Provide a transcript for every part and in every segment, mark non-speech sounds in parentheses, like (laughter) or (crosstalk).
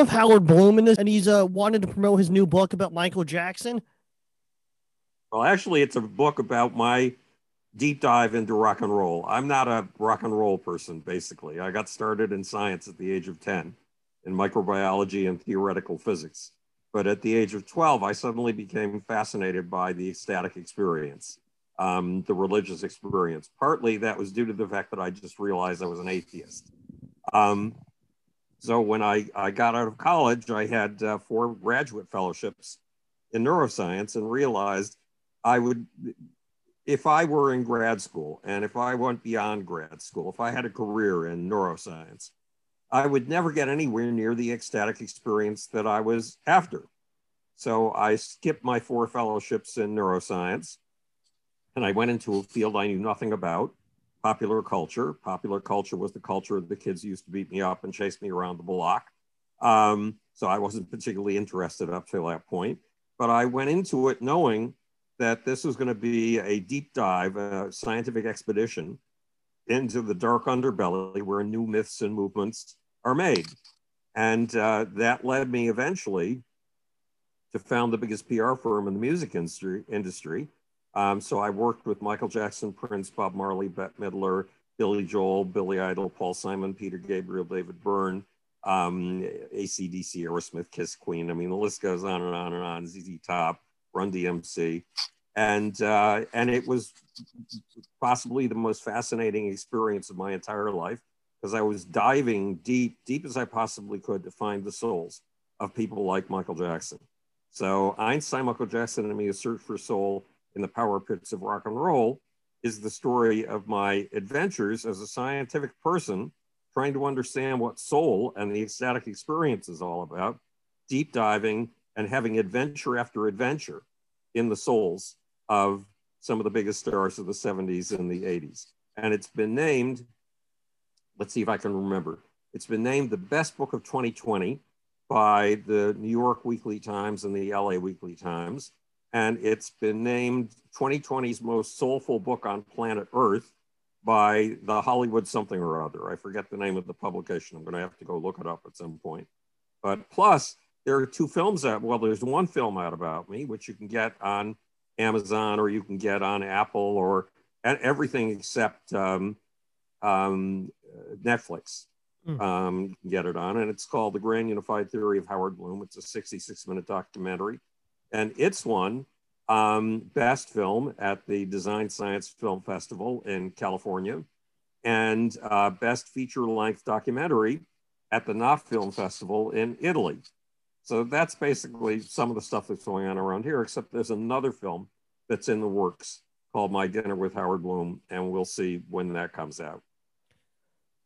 of Howard Bloom in this, and he's uh, wanted to promote his new book about Michael Jackson. Well, actually, it's a book about my deep dive into rock and roll. I'm not a rock and roll person, basically. I got started in science at the age of 10 in microbiology and theoretical physics. But at the age of 12, I suddenly became fascinated by the ecstatic experience, um, the religious experience. Partly that was due to the fact that I just realized I was an atheist. Um, so when I, I got out of college, I had uh, four graduate fellowships in neuroscience and realized I would, if I were in grad school and if I went beyond grad school, if I had a career in neuroscience, I would never get anywhere near the ecstatic experience that I was after. So I skipped my four fellowships in neuroscience and I went into a field I knew nothing about popular culture. Popular culture was the culture of the kids used to beat me up and chase me around the block. Um, so I wasn't particularly interested up to that point. But I went into it knowing that this was going to be a deep dive, a scientific expedition into the dark underbelly where new myths and movements are made. And uh, that led me eventually to found the biggest PR firm in the music industry. industry. Um, so I worked with Michael Jackson, Prince, Bob Marley, Bette Midler, Billy Joel, Billy Idol, Paul Simon, Peter Gabriel, David Byrne, um, ACDC, Aerosmith, Kiss, Queen. I mean, the list goes on and on and on. ZZ Top, Run DMC, and uh, and it was possibly the most fascinating experience of my entire life because I was diving deep, deep as I possibly could to find the souls of people like Michael Jackson. So Einstein, Michael Jackson, and me, A Search for Soul in the Power Pits of Rock and Roll is the story of my adventures as a scientific person trying to understand what soul and the ecstatic experience is all about, deep diving and having adventure after adventure in the souls of some of the biggest stars of the 70s and the 80s. And it's been named, let's see if I can remember, it's been named the best book of 2020 by the New York Weekly Times and the LA Weekly Times. And it's been named 2020's most soulful book on planet Earth by the Hollywood something or other. I forget the name of the publication. I'm going to have to go look it up at some point. But plus, there are two films out. Well, there's one film out about me, which you can get on Amazon or you can get on Apple or everything except um, um, Netflix. Mm. Um, you can get it on, and it's called The Grand Unified Theory of Howard Bloom. It's a 66 minute documentary, and it's won um, Best Film at the Design Science Film Festival in California and uh, Best Feature Length Documentary at the Knopf Film Festival in Italy. So that's basically some of the stuff that's going on around here, except there's another film that's in the works called My Dinner with Howard Bloom, and we'll see when that comes out.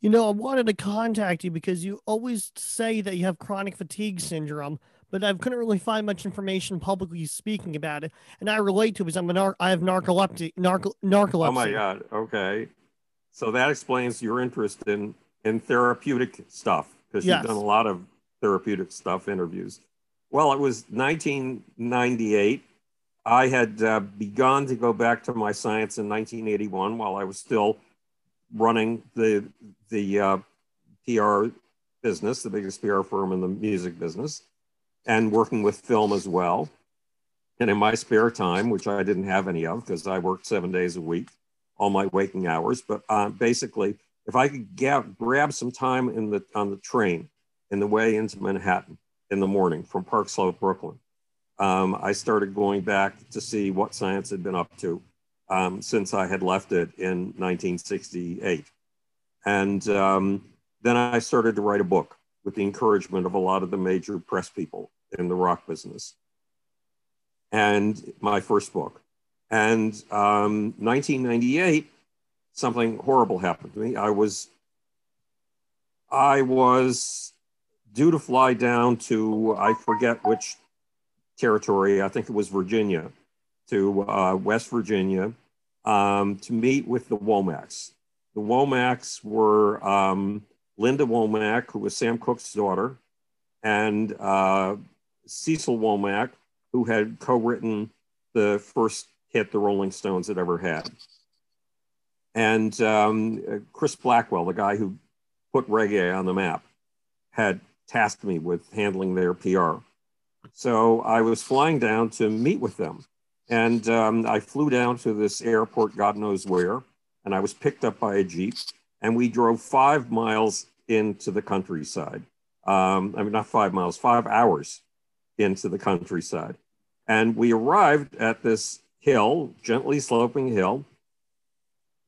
You know, I wanted to contact you because you always say that you have chronic fatigue syndrome, but I couldn't really find much information publicly speaking about it. And I relate to it because I'm a nar- I have narcolepsy, narco- narcolepsy. Oh my God. Okay. So that explains your interest in, in therapeutic stuff because yes. you've done a lot of therapeutic stuff interviews. Well, it was 1998. I had uh, begun to go back to my science in 1981 while I was still running the the uh, PR business, the biggest PR firm in the music business, and working with film as well. And in my spare time, which I didn't have any of because I worked seven days a week, all my waking hours, but uh, basically, if I could get, grab some time in the on the train in the way into Manhattan in the morning from Park Slope, Brooklyn. Um, I started going back to see what science had been up to um, since I had left it in 1968. And um, then I started to write a book with the encouragement of a lot of the major press people in the rock business. And my first book. And 1998, um, something horrible happened to me. I was I was due to fly down to, I forget which territory, I think it was Virginia, to uh, West Virginia um, to meet with the Womacks. The Womacks were um, Linda Womack, who was Sam Cooke's daughter, and uh, Cecil Womack, who had co written the first hit the Rolling Stones had ever had. And um, Chris Blackwell, the guy who put reggae on the map, had tasked me with handling their PR. So I was flying down to meet with them. And um, I flew down to this airport, God knows where, and I was picked up by a Jeep. And we drove five miles into the countryside. Um, I mean, not five miles, five hours into the countryside. And we arrived at this hill, gently sloping hill,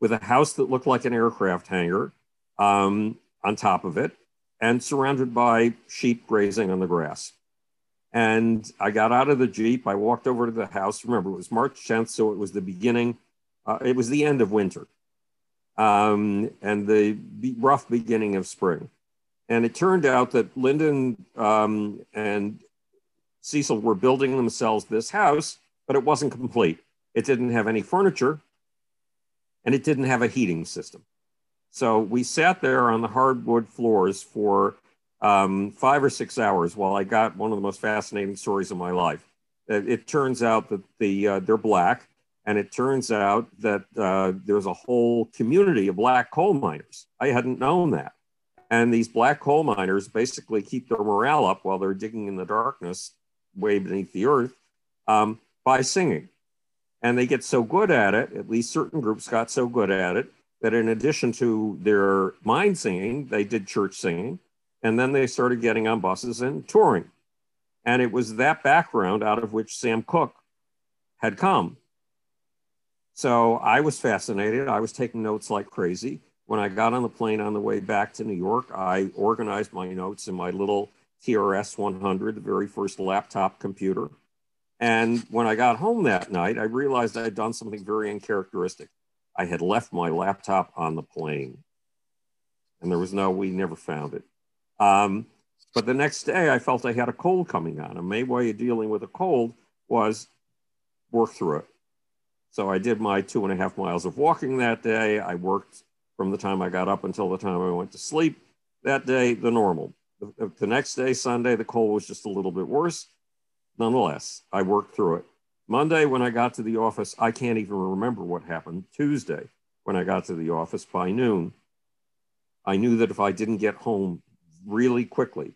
with a house that looked like an aircraft hangar um, on top of it and surrounded by sheep grazing on the grass. And I got out of the Jeep. I walked over to the house. Remember, it was March 10th, so it was the beginning, uh, it was the end of winter um, and the rough beginning of spring. And it turned out that Lyndon um, and Cecil were building themselves this house, but it wasn't complete. It didn't have any furniture and it didn't have a heating system. So we sat there on the hardwood floors for um, five or six hours while I got one of the most fascinating stories of my life. It, it turns out that the uh, they're black, and it turns out that uh, there's a whole community of black coal miners. I hadn't known that. And these black coal miners basically keep their morale up while they're digging in the darkness way beneath the earth um, by singing. And they get so good at it, at least certain groups got so good at it, that in addition to their mine singing, they did church singing. And then they started getting on buses and touring. And it was that background out of which Sam Cooke had come. So I was fascinated. I was taking notes like crazy. When I got on the plane on the way back to New York, I organized my notes in my little TRS 100, the very first laptop computer. And when I got home that night, I realized I had done something very uncharacteristic. I had left my laptop on the plane. And there was no, we never found it. Um, but the next day, I felt I had a cold coming on. And my way of dealing with a cold was work through it. So I did my two and a half miles of walking that day. I worked from the time I got up until the time I went to sleep. That day, the normal. The, the next day, Sunday, the cold was just a little bit worse. Nonetheless, I worked through it. Monday, when I got to the office, I can't even remember what happened. Tuesday, when I got to the office by noon, I knew that if I didn't get home really quickly,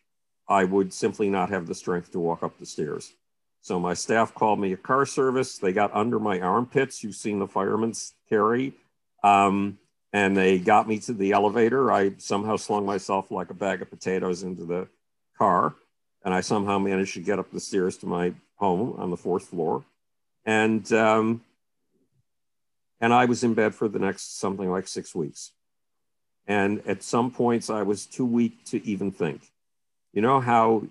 I would simply not have the strength to walk up the stairs. So my staff called me a car service. They got under my armpits. You've seen the firemen's carry. Um, and they got me to the elevator. I somehow slung myself like a bag of potatoes into the car. And I somehow managed to get up the stairs to my home on the fourth floor and um, and I was in bed for the next something like six weeks. And at some points, I was too weak to even think. You know how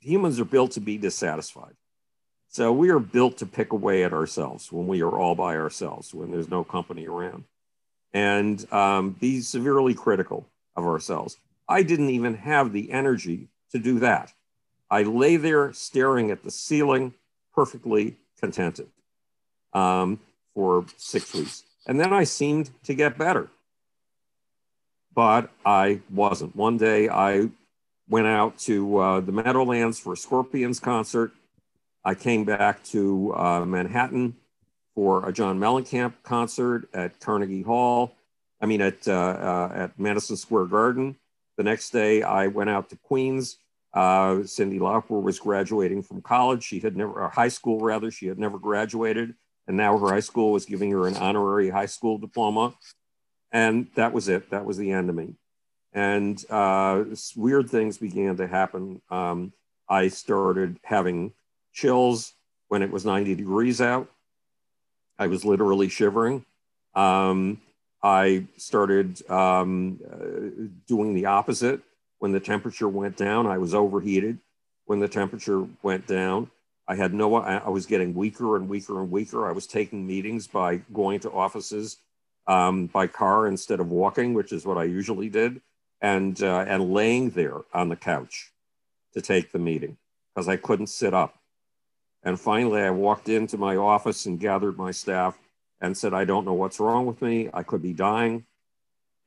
humans are built to be dissatisfied. So we are built to pick away at ourselves when we are all by ourselves, when there's no company around, and um, be severely critical of ourselves. I didn't even have the energy to do that. I lay there staring at the ceiling, perfectly contented um, for six weeks. And then I seemed to get better. But I wasn't. One day I went out to uh, the Meadowlands for a Scorpions concert. I came back to uh, Manhattan for a John Mellencamp concert at Carnegie Hall. I mean, at, uh, uh at Madison Square Garden. The next day, I went out to Queens uh, Cyndi Lauper was graduating from college. She had never, or high school rather, she had never graduated. And now her high school was giving her an honorary high school diploma. And that was it. That was the end of me. And uh, weird things began to happen. Um, I started having chills when it was 90 degrees out. I was literally shivering. Um, I started um, uh, doing the opposite. When the temperature went down, I was overheated. When the temperature went down, I had no, I was getting weaker and weaker and weaker. I was taking meetings by going to offices um, by car instead of walking, which is what I usually did, and, uh, and laying there on the couch to take the meeting because I couldn't sit up. And finally, I walked into my office and gathered my staff and said, I don't know what's wrong with me. I could be dying.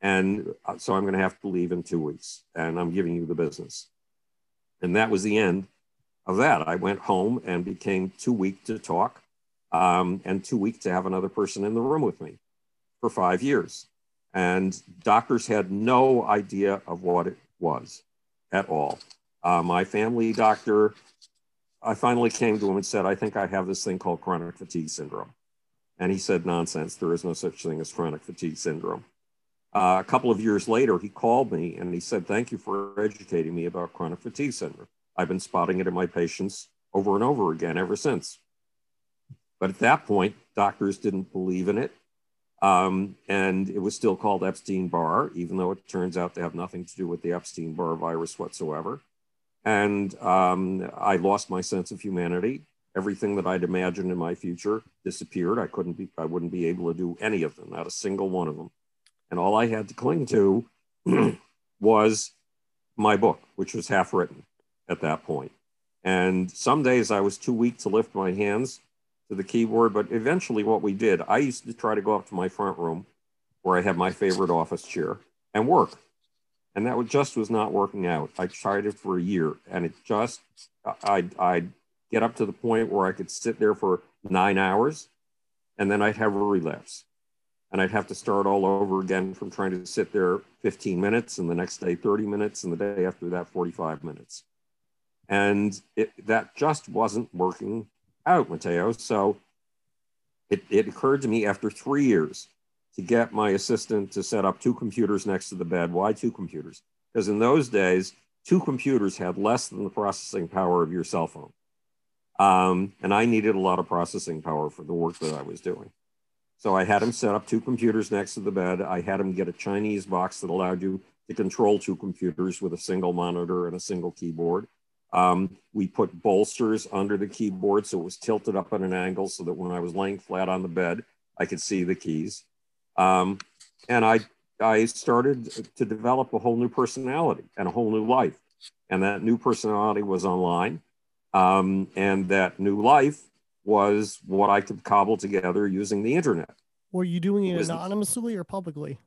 And uh, so I'm going to have to leave in two weeks, and I'm giving you the business. And that was the end of that. I went home and became too weak to talk um, and too weak to have another person in the room with me for five years. And doctors had no idea of what it was. at all. Uh, my family doctor, I finally came to him and said, I think I have this thing called chronic fatigue syndrome. And he said, nonsense, there is no such thing as chronic fatigue syndrome. Uh, a couple of years later, he called me and he said, Thank you for educating me about chronic fatigue syndrome. I've been spotting it in my patients over and over again ever since. But at that point, doctors didn't believe in it. Um, and it was still called Epstein Barr, even though it turns out to have nothing to do with the Epstein Barr virus whatsoever. And um, I lost my sense of humanity. Everything that I'd imagined in my future disappeared. I couldn't be, I wouldn't be able to do any of them, not a single one of them. And all I had to cling to (clears throat) was my book, which was half written at that point. And some days I was too weak to lift my hands to the keyboard. But eventually, what we did, I used to try to go up to my front room where I had my favorite office chair and work. And that just was not working out. I tried it for a year and it just, I'd, I'd get up to the point where I could sit there for nine hours and then I'd have a relapse. And I'd have to start all over again from trying to sit there 15 minutes and the next day 30 minutes and the day after that 45 minutes. And it, that just wasn't working out, Matteo. So it, it occurred to me after three years to get my assistant to set up two computers next to the bed. Why two computers? Because in those days, two computers had less than the processing power of your cell phone. Um, and I needed a lot of processing power for the work that I was doing. So I had him set up two computers next to the bed. I had him get a Chinese box that allowed you to control two computers with a single monitor and a single keyboard. Um, we put bolsters under the keyboard so it was tilted up at an angle so that when I was laying flat on the bed, I could see the keys. Um, and I, I started to develop a whole new personality and a whole new life. And that new personality was online. Um, and that new life was what I could cobble together using the internet. Were you doing it, it anonymously or publicly?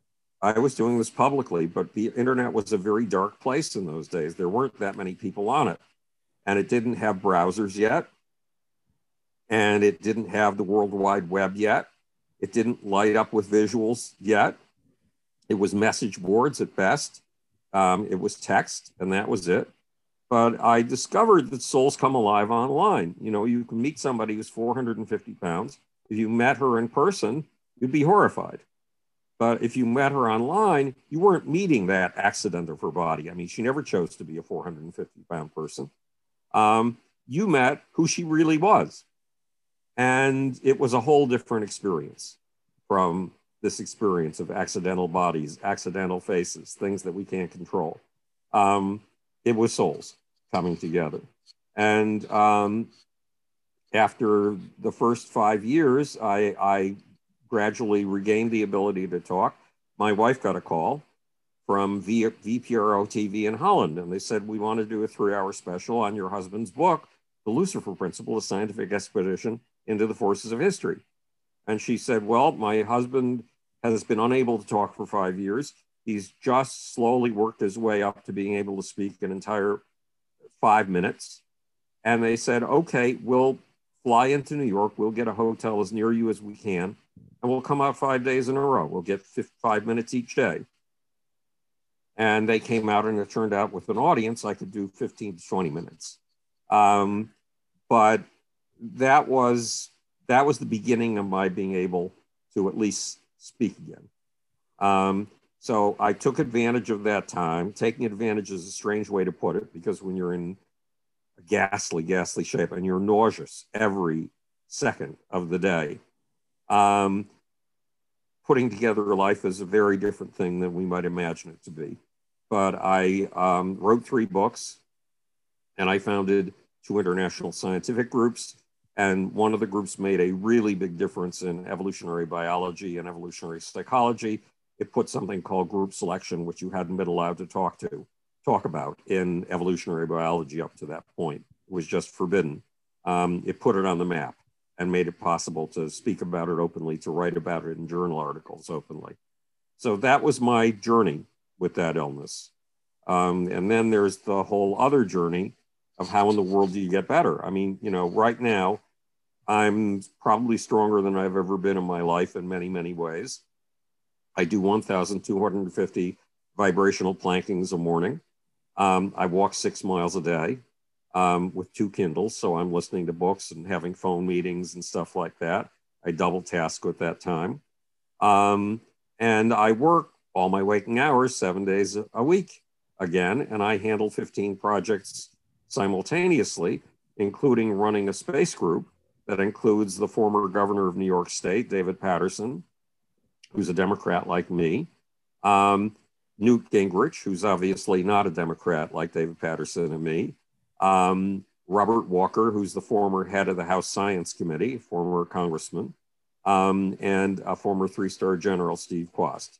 I was doing this publicly, but the internet was a very dark place in those days. There weren't that many people on it and it didn't have browsers yet, and it didn't have the World Wide Web yet. It didn't light up with visuals yet. It was message boards at best. Um, it was text, and that was it. But I discovered that souls come alive online. You know, you can meet somebody who's 450 pounds. If you met her in person, you'd be horrified. But if you met her online, you weren't meeting that accident of her body. I mean, she never chose to be a 450 pound person um, you met who she really was. And it was a whole different experience from this experience of accidental bodies, accidental faces, things that we can't control. Um, it was souls coming together. And um, after the first five years, I, I gradually regained the ability to talk. My wife got a call from v- VPRO TV in Holland. And they said, We want to do a three hour special on your husband's book, The Lucifer Principle, a scientific expedition into the forces of history. And she said, Well, my husband has been unable to talk for five years. He's just slowly worked his way up to being able to speak an entire five minutes. And they said, Okay, we'll fly into New York. We'll get a hotel as near you as we can. And we'll come out five days in a row. We'll get five minutes each day. And they came out and it turned out with an audience i could do 15 to 20 minutes. Um, but that was that was the beginning of my being able to at least speak again. Um, so i took advantage of that time. Taking advantage is a strange way to put it because when you're in a ghastly ghastly shape and you're nauseous every second of the day um, putting together life is a very different thing than we might imagine it to be but I um, wrote three books and I founded two international scientific groups. And one of the groups made a really big difference in evolutionary biology and evolutionary psychology. It put something called group selection, which you hadn't been allowed to talk to, talk about in evolutionary biology up to that point. It was just forbidden. Um, it put it on the map and made it possible to speak about it openly, to write about it in journal articles openly. So that was my journey with that illness. Um, and then there's the whole other journey of how in the world do you get better? I mean, you know, right now, I'm probably stronger than I've ever been in my life in many, many ways. I do 1,250 vibrational plankings a morning. Um, I walk six miles a day um, with two Kindles, so I'm listening to books and having phone meetings and stuff like that. I double task with that time. Um, and I work all my waking hours seven days a week again, and I handle 15 projects simultaneously, including running a space group that includes the former governor of New York State, David Paterson, who's a Democrat like me, um, Newt Gingrich, who's obviously not a Democrat like David Paterson and me, um, Robert Walker, who's the former head of the House Science Committee, former congressman, um, and a former three star general, Steve Kwast.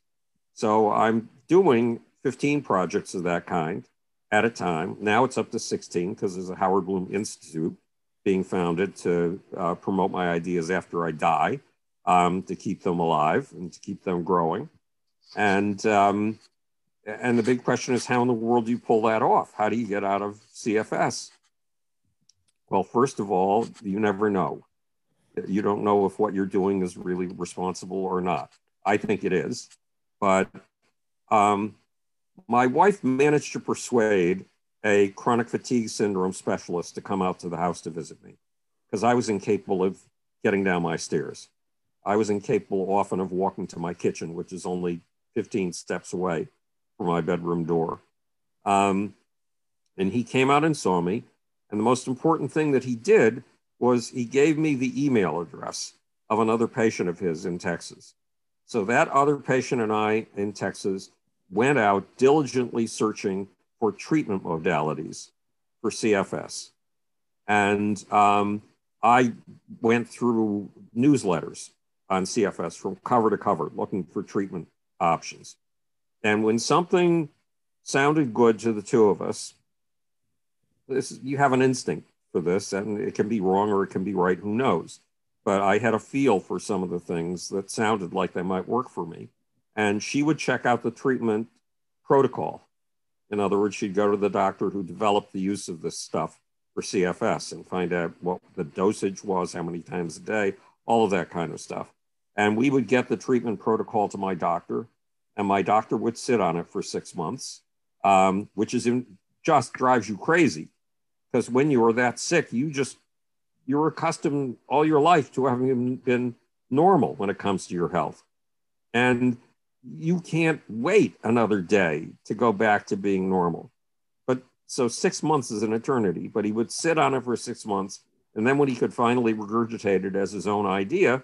So I'm doing 15 projects of that kind at a time. Now it's up to 16 because there's a Howard Bloom Institute being founded to uh, promote my ideas after I die, um, to keep them alive and to keep them growing. And um, and the big question is, how in the world do you pull that off? How do you get out of CFS? Well, first of all, you never know. You don't know if what you're doing is really responsible or not. I think it is. But um, my wife managed to persuade a chronic fatigue syndrome specialist to come out to the house to visit me because I was incapable of getting down my stairs. I was incapable often of walking to my kitchen, which is only 15 steps away from my bedroom door. Um, and he came out and saw me. And the most important thing that he did was he gave me the email address of another patient of his in Texas. So that other patient and I in Texas went out diligently searching for treatment modalities for CFS. And um, I went through newsletters on CFS from cover to cover looking for treatment options. And when something sounded good to the two of us, this you have an instinct for this, and it can be wrong or it can be right, who knows? But I had a feel for some of the things that sounded like they might work for me. And she would check out the treatment protocol. In other words, she'd go to the doctor who developed the use of this stuff for CFS and find out what the dosage was, how many times a day, all of that kind of stuff. And we would get the treatment protocol to my doctor, and my doctor would sit on it for six months, um, which is in, just drives you crazy because when you are that sick, you just you're accustomed all your life to having been normal when it comes to your health. And you can't wait another day to go back to being normal. But so six months is an eternity, but he would sit on it for six months. And then when he could finally regurgitate it as his own idea,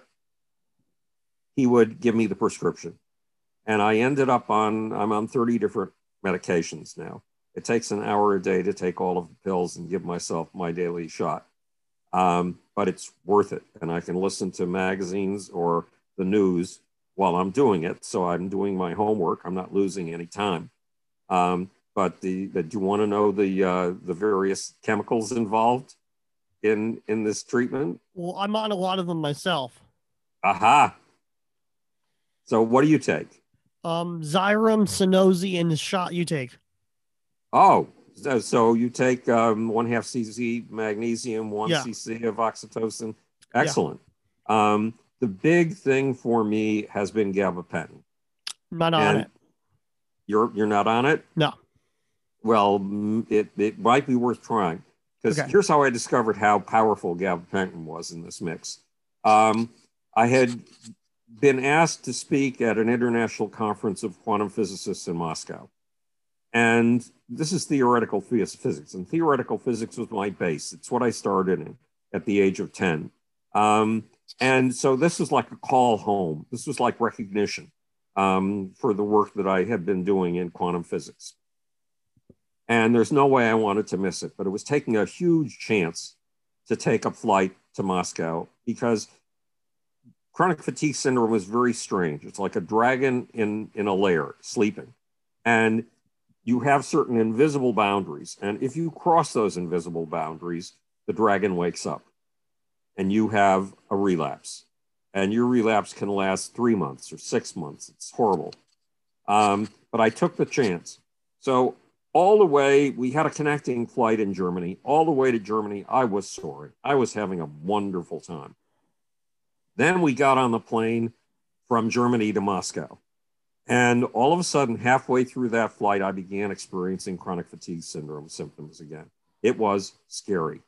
he would give me the prescription. And I ended up on, I'm on 30 different medications now. It takes an hour a day to take all of the pills and give myself my daily shot um, but it's worth it. And I can listen to magazines or the news while I'm doing it. So I'm doing my homework. I'm not losing any time. Um, but the, the, do you want to know the uh, the various chemicals involved in in this treatment? Well, I'm on a lot of them myself. Aha. So what do you take? Um, Sunosi, and the shot you take. Oh, so you take um, one half cc magnesium, one Yeah. cc of oxytocin. Excellent. Um, the big thing for me has been gabapentin. Not on And it. You're you're not on it. No. Well, it it might be worth trying because Okay. here's how I discovered how powerful gabapentin was in this mix. Um, I had been asked to speak at an international conference of quantum physicists in Moscow. And this is theoretical physics, and theoretical physics was my base. It's what I started in at the age of 10. Um, and so this was like a call home. This was like recognition um, for the work that I had been doing in quantum physics. And there's no way I wanted to miss it, but it was taking a huge chance to take a flight to Moscow because chronic fatigue syndrome is very strange. It's like a dragon in, in a lair sleeping. And you have certain invisible boundaries. And if you cross those invisible boundaries, the dragon wakes up and you have a relapse. And your relapse can last three months or six months. It's horrible. Um, but I took the chance. So, all the way, we had a connecting flight in Germany. All the way to Germany, I was soaring. I was having a wonderful time. Then we got on the plane from Germany to Moscow. And all of a sudden, halfway through that flight, I began experiencing chronic fatigue syndrome symptoms again. It was scary.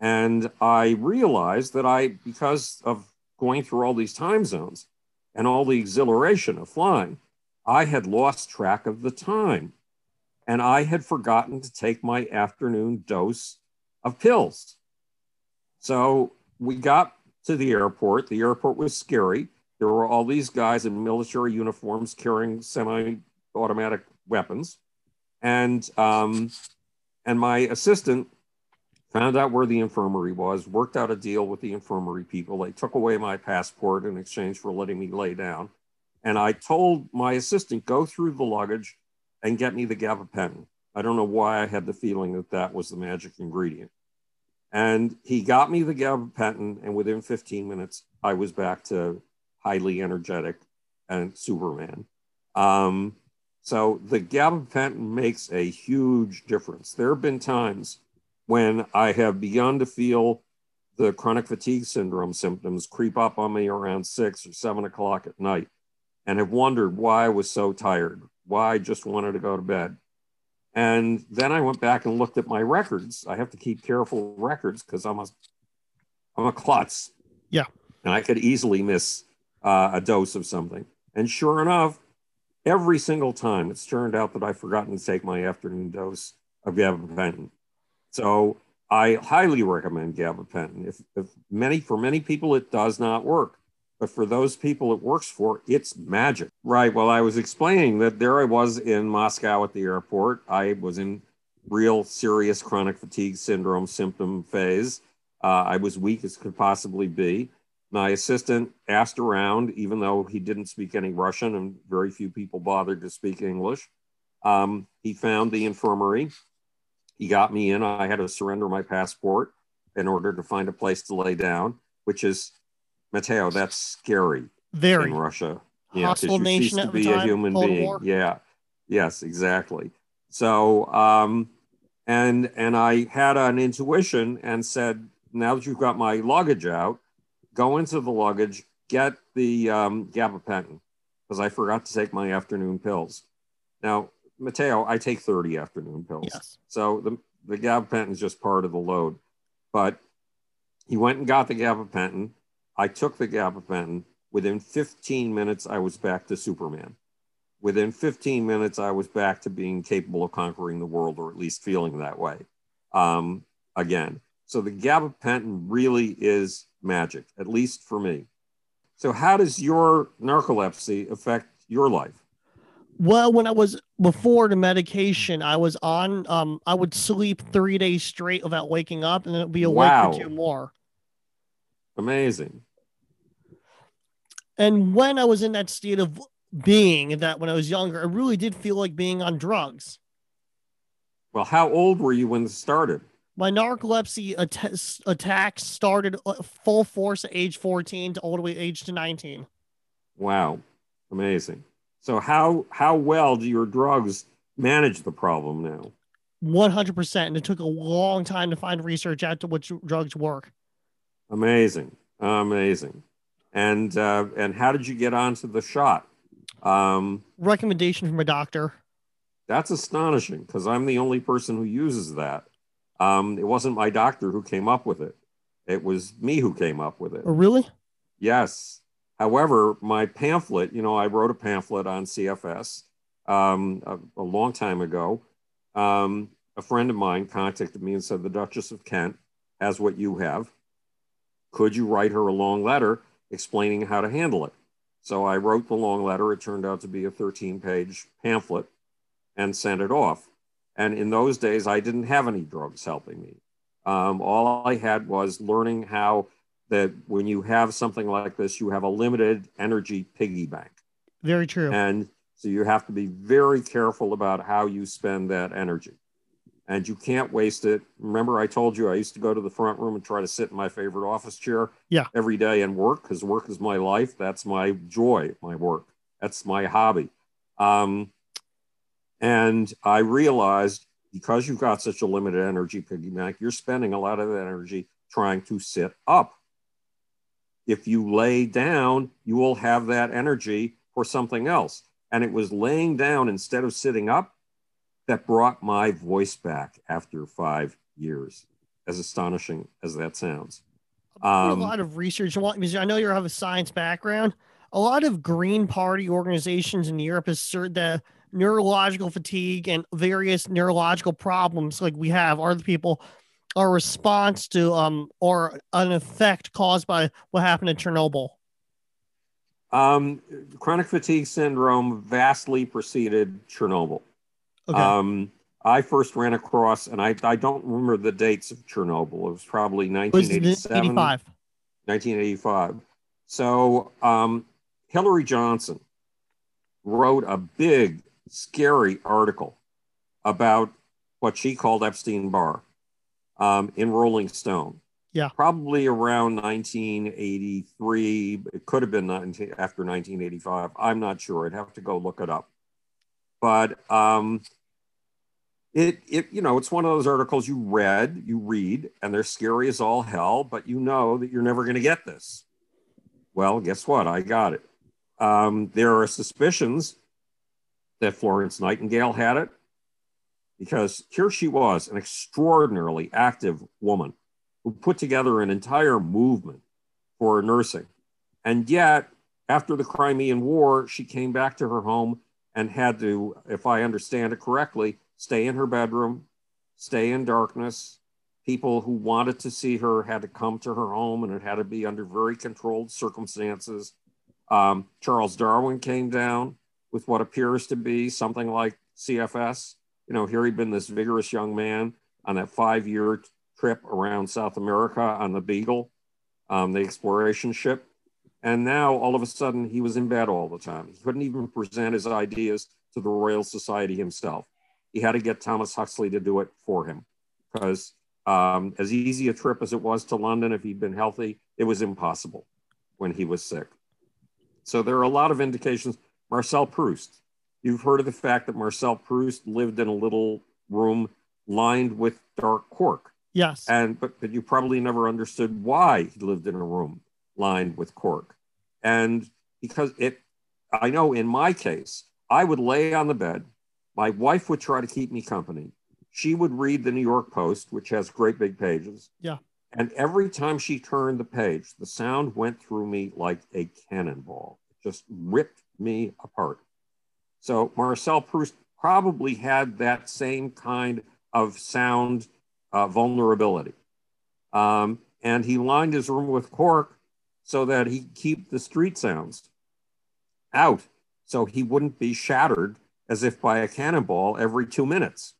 And I realized that I, because of going through all these time zones and all the exhilaration of flying, I had lost track of the time. And I had forgotten to take my afternoon dose of pills. So we got to the airport. The airport was scary. There were all these guys in military uniforms carrying semi automatic weapons. And, um, and my assistant found out where the infirmary was, worked out a deal with the infirmary people. They took away my passport in exchange for letting me lay down. And I told my assistant, go through the luggage and get me the gabapentin. I don't know why I had the feeling that that was the magic ingredient. And he got me the gabapentin, and within 15 minutes, I was back to highly energetic and Superman. Um, so the gabapentin makes a huge difference. There have been times when I have begun to feel the chronic fatigue syndrome symptoms creep up on me around six or seven o'clock at night and have wondered why I was so tired, why I just wanted to go to bed. And then I went back and looked at my records. I have to keep careful records because I'm a I'm a klutz. Yeah. And I could easily miss uh, a dose of something. And sure enough, every single time it's turned out that I've forgotten to take my afternoon dose of gabapentin. So I highly recommend gabapentin. If, if many for many people it does not work, but for those people it works for, it's magic. Right. Well, I was explaining that there I was in Moscow at the airport. I was in real serious chronic fatigue syndrome symptom phase. Uh, I was weak as could possibly be. My assistant asked around, even though he didn't speak any Russian and very few people bothered to speak English. Um, he found the infirmary. He got me in. I had to surrender my passport in order to find a place to lay down, which is, Matteo, that's scary Very. in Russia. Yeah, Hostile because you cease nation to be a human Cold being. War. Yeah. Yes, exactly. So, um, and and I had an intuition and said, now that you've got my luggage out, go into the luggage, get the um, gabapentin, because I forgot to take my afternoon pills. Now, Matteo, I take 30 afternoon pills. Yes. So the, the gabapentin is just part of the load. But he went and got the gabapentin. I took the gabapentin. Within 15 minutes, I was back to Superman. Within 15 minutes, I was back to being capable of conquering the world, or at least feeling that way um, again. So the gabapentin really is magic, at least for me. So, how does your narcolepsy affect your life? Well, when I was before the medication, I was on. Um, I would sleep three days straight without waking up, and then it'd be awake Wow. for two more. Amazing. And when I was in that state of being, that when I was younger, I really did feel like being on drugs. Well, how old were you when this started? My narcolepsy att- attacks started uh, full force at age 14 to all the way age to 19. Wow, amazing. So, how how well do your drugs manage the problem now? 100%. And it took a long time to find research out to which drugs work. Amazing, amazing. And uh, and how did you get onto the shot? Um, Recommendation from a doctor. That's astonishing because I'm the only person who uses that. Um, it wasn't my doctor who came up with it. It was me who came up with it. Oh, really? Yes. However, my pamphlet, you know, I wrote a pamphlet on CFS um, a, a long time ago. Um, a friend of mine contacted me and said, The Duchess of Kent has what you have. Could you write her a long letter explaining how to handle it? So I wrote the long letter. It turned out to be a 13 page pamphlet and sent it off. And in those days, I didn't have any drugs helping me. Um, all I had was learning how that when you have something like this, you have a limited energy piggy bank. Very true. And so you have to be very careful about how you spend that energy. And you can't waste it. Remember, I told you I used to go to the front room and try to sit in my favorite office chair Yeah. every day and work because work is my life. That's my joy, my work. That's my hobby. Um, and I realized because you've got such a limited energy piggy bank, you're spending a lot of that energy trying to sit up. If you lay down, you will have that energy for something else. And it was laying down instead of sitting up that brought my voice back after five years, as astonishing as that sounds. Um, a lot of research. I know you have a science background. A lot of Green Party organizations in Europe assert that neurological fatigue and various neurological problems like we have are the people a response to um or an effect caused by what happened in Chernobyl? Um, chronic fatigue syndrome vastly preceded Chernobyl. Okay. Um, I first ran across, and I, I don't remember the dates of Chernobyl. It was probably 1987. 1985. So um, Hillary Johnson wrote a big, scary article about what she called Epstein Barr um, in Rolling Stone. Yeah. Probably around 1983. It could have been 19, after 1985. I'm not sure. I'd have to go look it up. But um, it, it, you know, it's one of those articles you read, you read, and they're scary as all hell, but you know that you're never going to get this. Well, guess what? I got it. Um, there are suspicions that Florence Nightingale had it because here she was, an extraordinarily active woman who put together an entire movement for nursing. And yet, after the Crimean War, she came back to her home and had to, if I understand it correctly, stay in her bedroom, stay in darkness. People who wanted to see her had to come to her home, and it had to be under very controlled circumstances. Um, Charles Darwin came down with what appears to be something like CFS you know, here he'd been this vigorous young man on that five year trip around South America on the Beagle, um, the exploration ship. And now all of a sudden he was in bed all the time. He couldn't even present his ideas to the Royal Society himself. He had to get Thomas Huxley to do it for him because um, as easy a trip as it was to London, if he'd been healthy, it was impossible when he was sick. So there are a lot of indications. Marcel Proust, You've heard of the fact that Marcel Proust lived in a little room lined with dark cork. Yes. And but, but you probably never understood why he lived in a room lined with cork. And because it I know in my case, I would lay on the bed, my wife would try to keep me company. She would read the New York Post, which has great big pages. Yeah. And every time she turned the page, the sound went through me like a cannonball. It just ripped me apart. So Marcel Proust probably had that same kind of sound uh, vulnerability. Um, and he lined his room with cork so that he'd keep the street sounds out so he wouldn't be shattered as if by a cannonball every two minutes.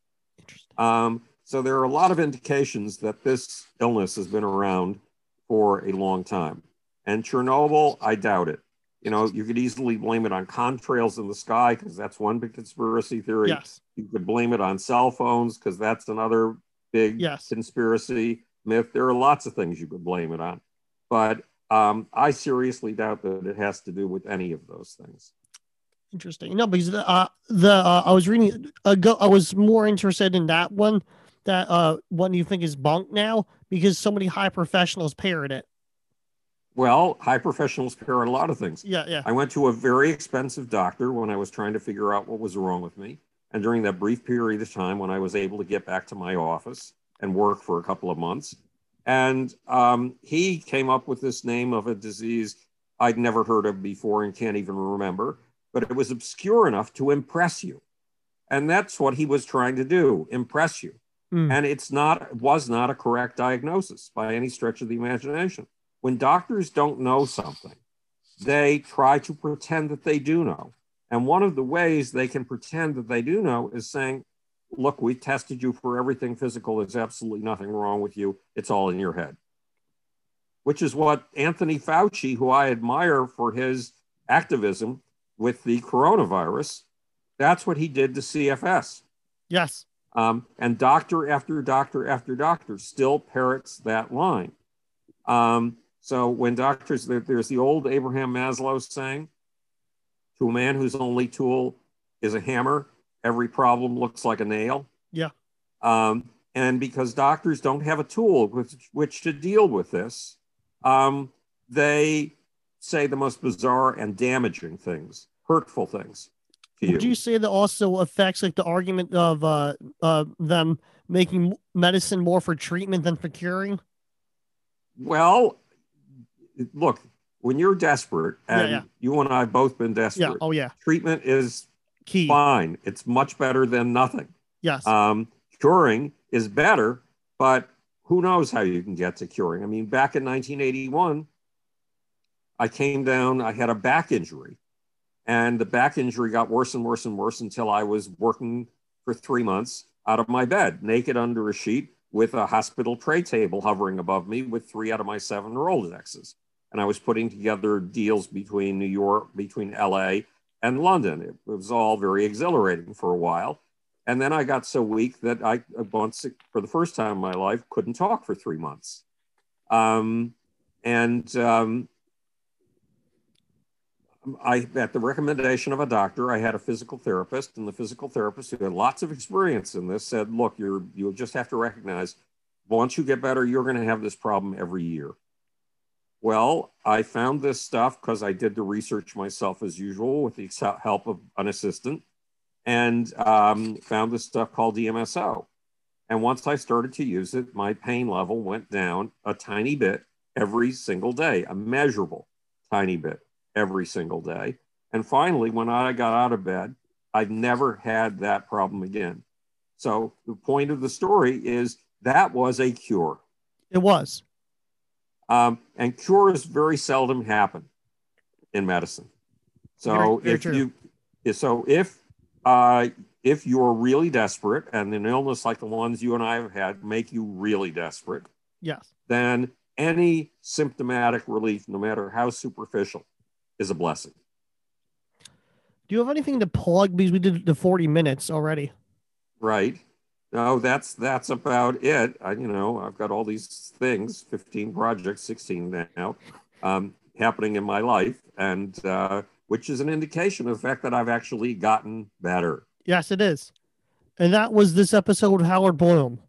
Um, so there are a lot of indications that this illness has been around for a long time. And Chernobyl, I doubt it. You know, you could easily blame it on contrails in the sky because that's one big conspiracy theory. Yes. You could blame it on cell phones because that's another big yes. conspiracy myth. There are lots of things you could blame it on, but um, I seriously doubt that it has to do with any of those things. Interesting. No, because the uh, the uh, I was reading. Uh, go, I was more interested in that one. That uh, one you think is bunk now because so many high professionals parrot it. Well, high professionals parrot a lot of things. Yeah, yeah. I went to a very expensive doctor when I was trying to figure out what was wrong with me. And during that brief period of time when I was able to get back to my office and work for a couple of months, and um, he came up with this name of a disease I'd never heard of before and can't even remember, but it was obscure enough to impress you. And that's what he was trying to do impress you. Mm. And it's not, was not a correct diagnosis by any stretch of the imagination when doctors don't know something, they try to pretend that they do know. And one of the ways they can pretend that they do know is saying, look, we tested you for everything physical. There's absolutely nothing wrong with you. It's all in your head. Which is what Anthony Fauci, who I admire for his activism with the coronavirus, that's what he did to CFS. Yes. Um, and doctor after doctor after doctor still parrots that line. Um, so when doctors, there's the old Abraham Maslow saying, to a man whose only tool is a hammer, every problem looks like a nail. Yeah. Um, and because doctors don't have a tool with which to deal with this, um, they say the most bizarre and damaging things, hurtful things. to Would you. you say that also affects like the argument of uh, uh, them making medicine more for treatment than for curing? Well, look, when you're desperate, and yeah. you and I have both been desperate. Yeah. Oh yeah. treatment is Key. fine. It's much better than nothing. Yes. Um, curing is better, but who knows how you can get to curing? I mean, back in 1981, I came down, I had a back injury, and the back injury got worse and worse and worse until I was working for three months out of my bed, naked under a sheet with a hospital tray table hovering above me with three out of my seven Rolodexes. And I was putting together deals between New York, between LA and London. It was all very exhilarating for a while. And then I got so weak that I, once for the first time in my life, couldn't talk for three months. Um, and um, I, at the recommendation of a doctor, I had a physical therapist, and the physical therapist, who had lots of experience in this, said, "Look, you're you just have to recognize, once you get better, you're going to have this problem every year." Well, I found this stuff because I did the research myself as usual with the help of an assistant, and um, found this stuff called DMSO. And once I started to use it, my pain level went down a tiny bit every single day, a measurable tiny bit every single day. And finally, when I got out of bed, I've never had that problem again. So the point of the story is that was a cure. it was. Um, and cures very seldom happen in medicine. So Very- very if true. you, so if uh, if you're really desperate and an illness like the ones you and I have had make you really desperate, Yes. then any symptomatic relief, no matter how superficial, is a blessing. Do you have anything to plug? Because we did the 40 minutes already. Right. No, that's that's about it. I, you know, I've got all these things, 15 projects, 16 now, um, happening in my life, and uh, which is an indication of the fact that I've actually gotten better. Yes, it is. And that was this episode of Howard Bloom.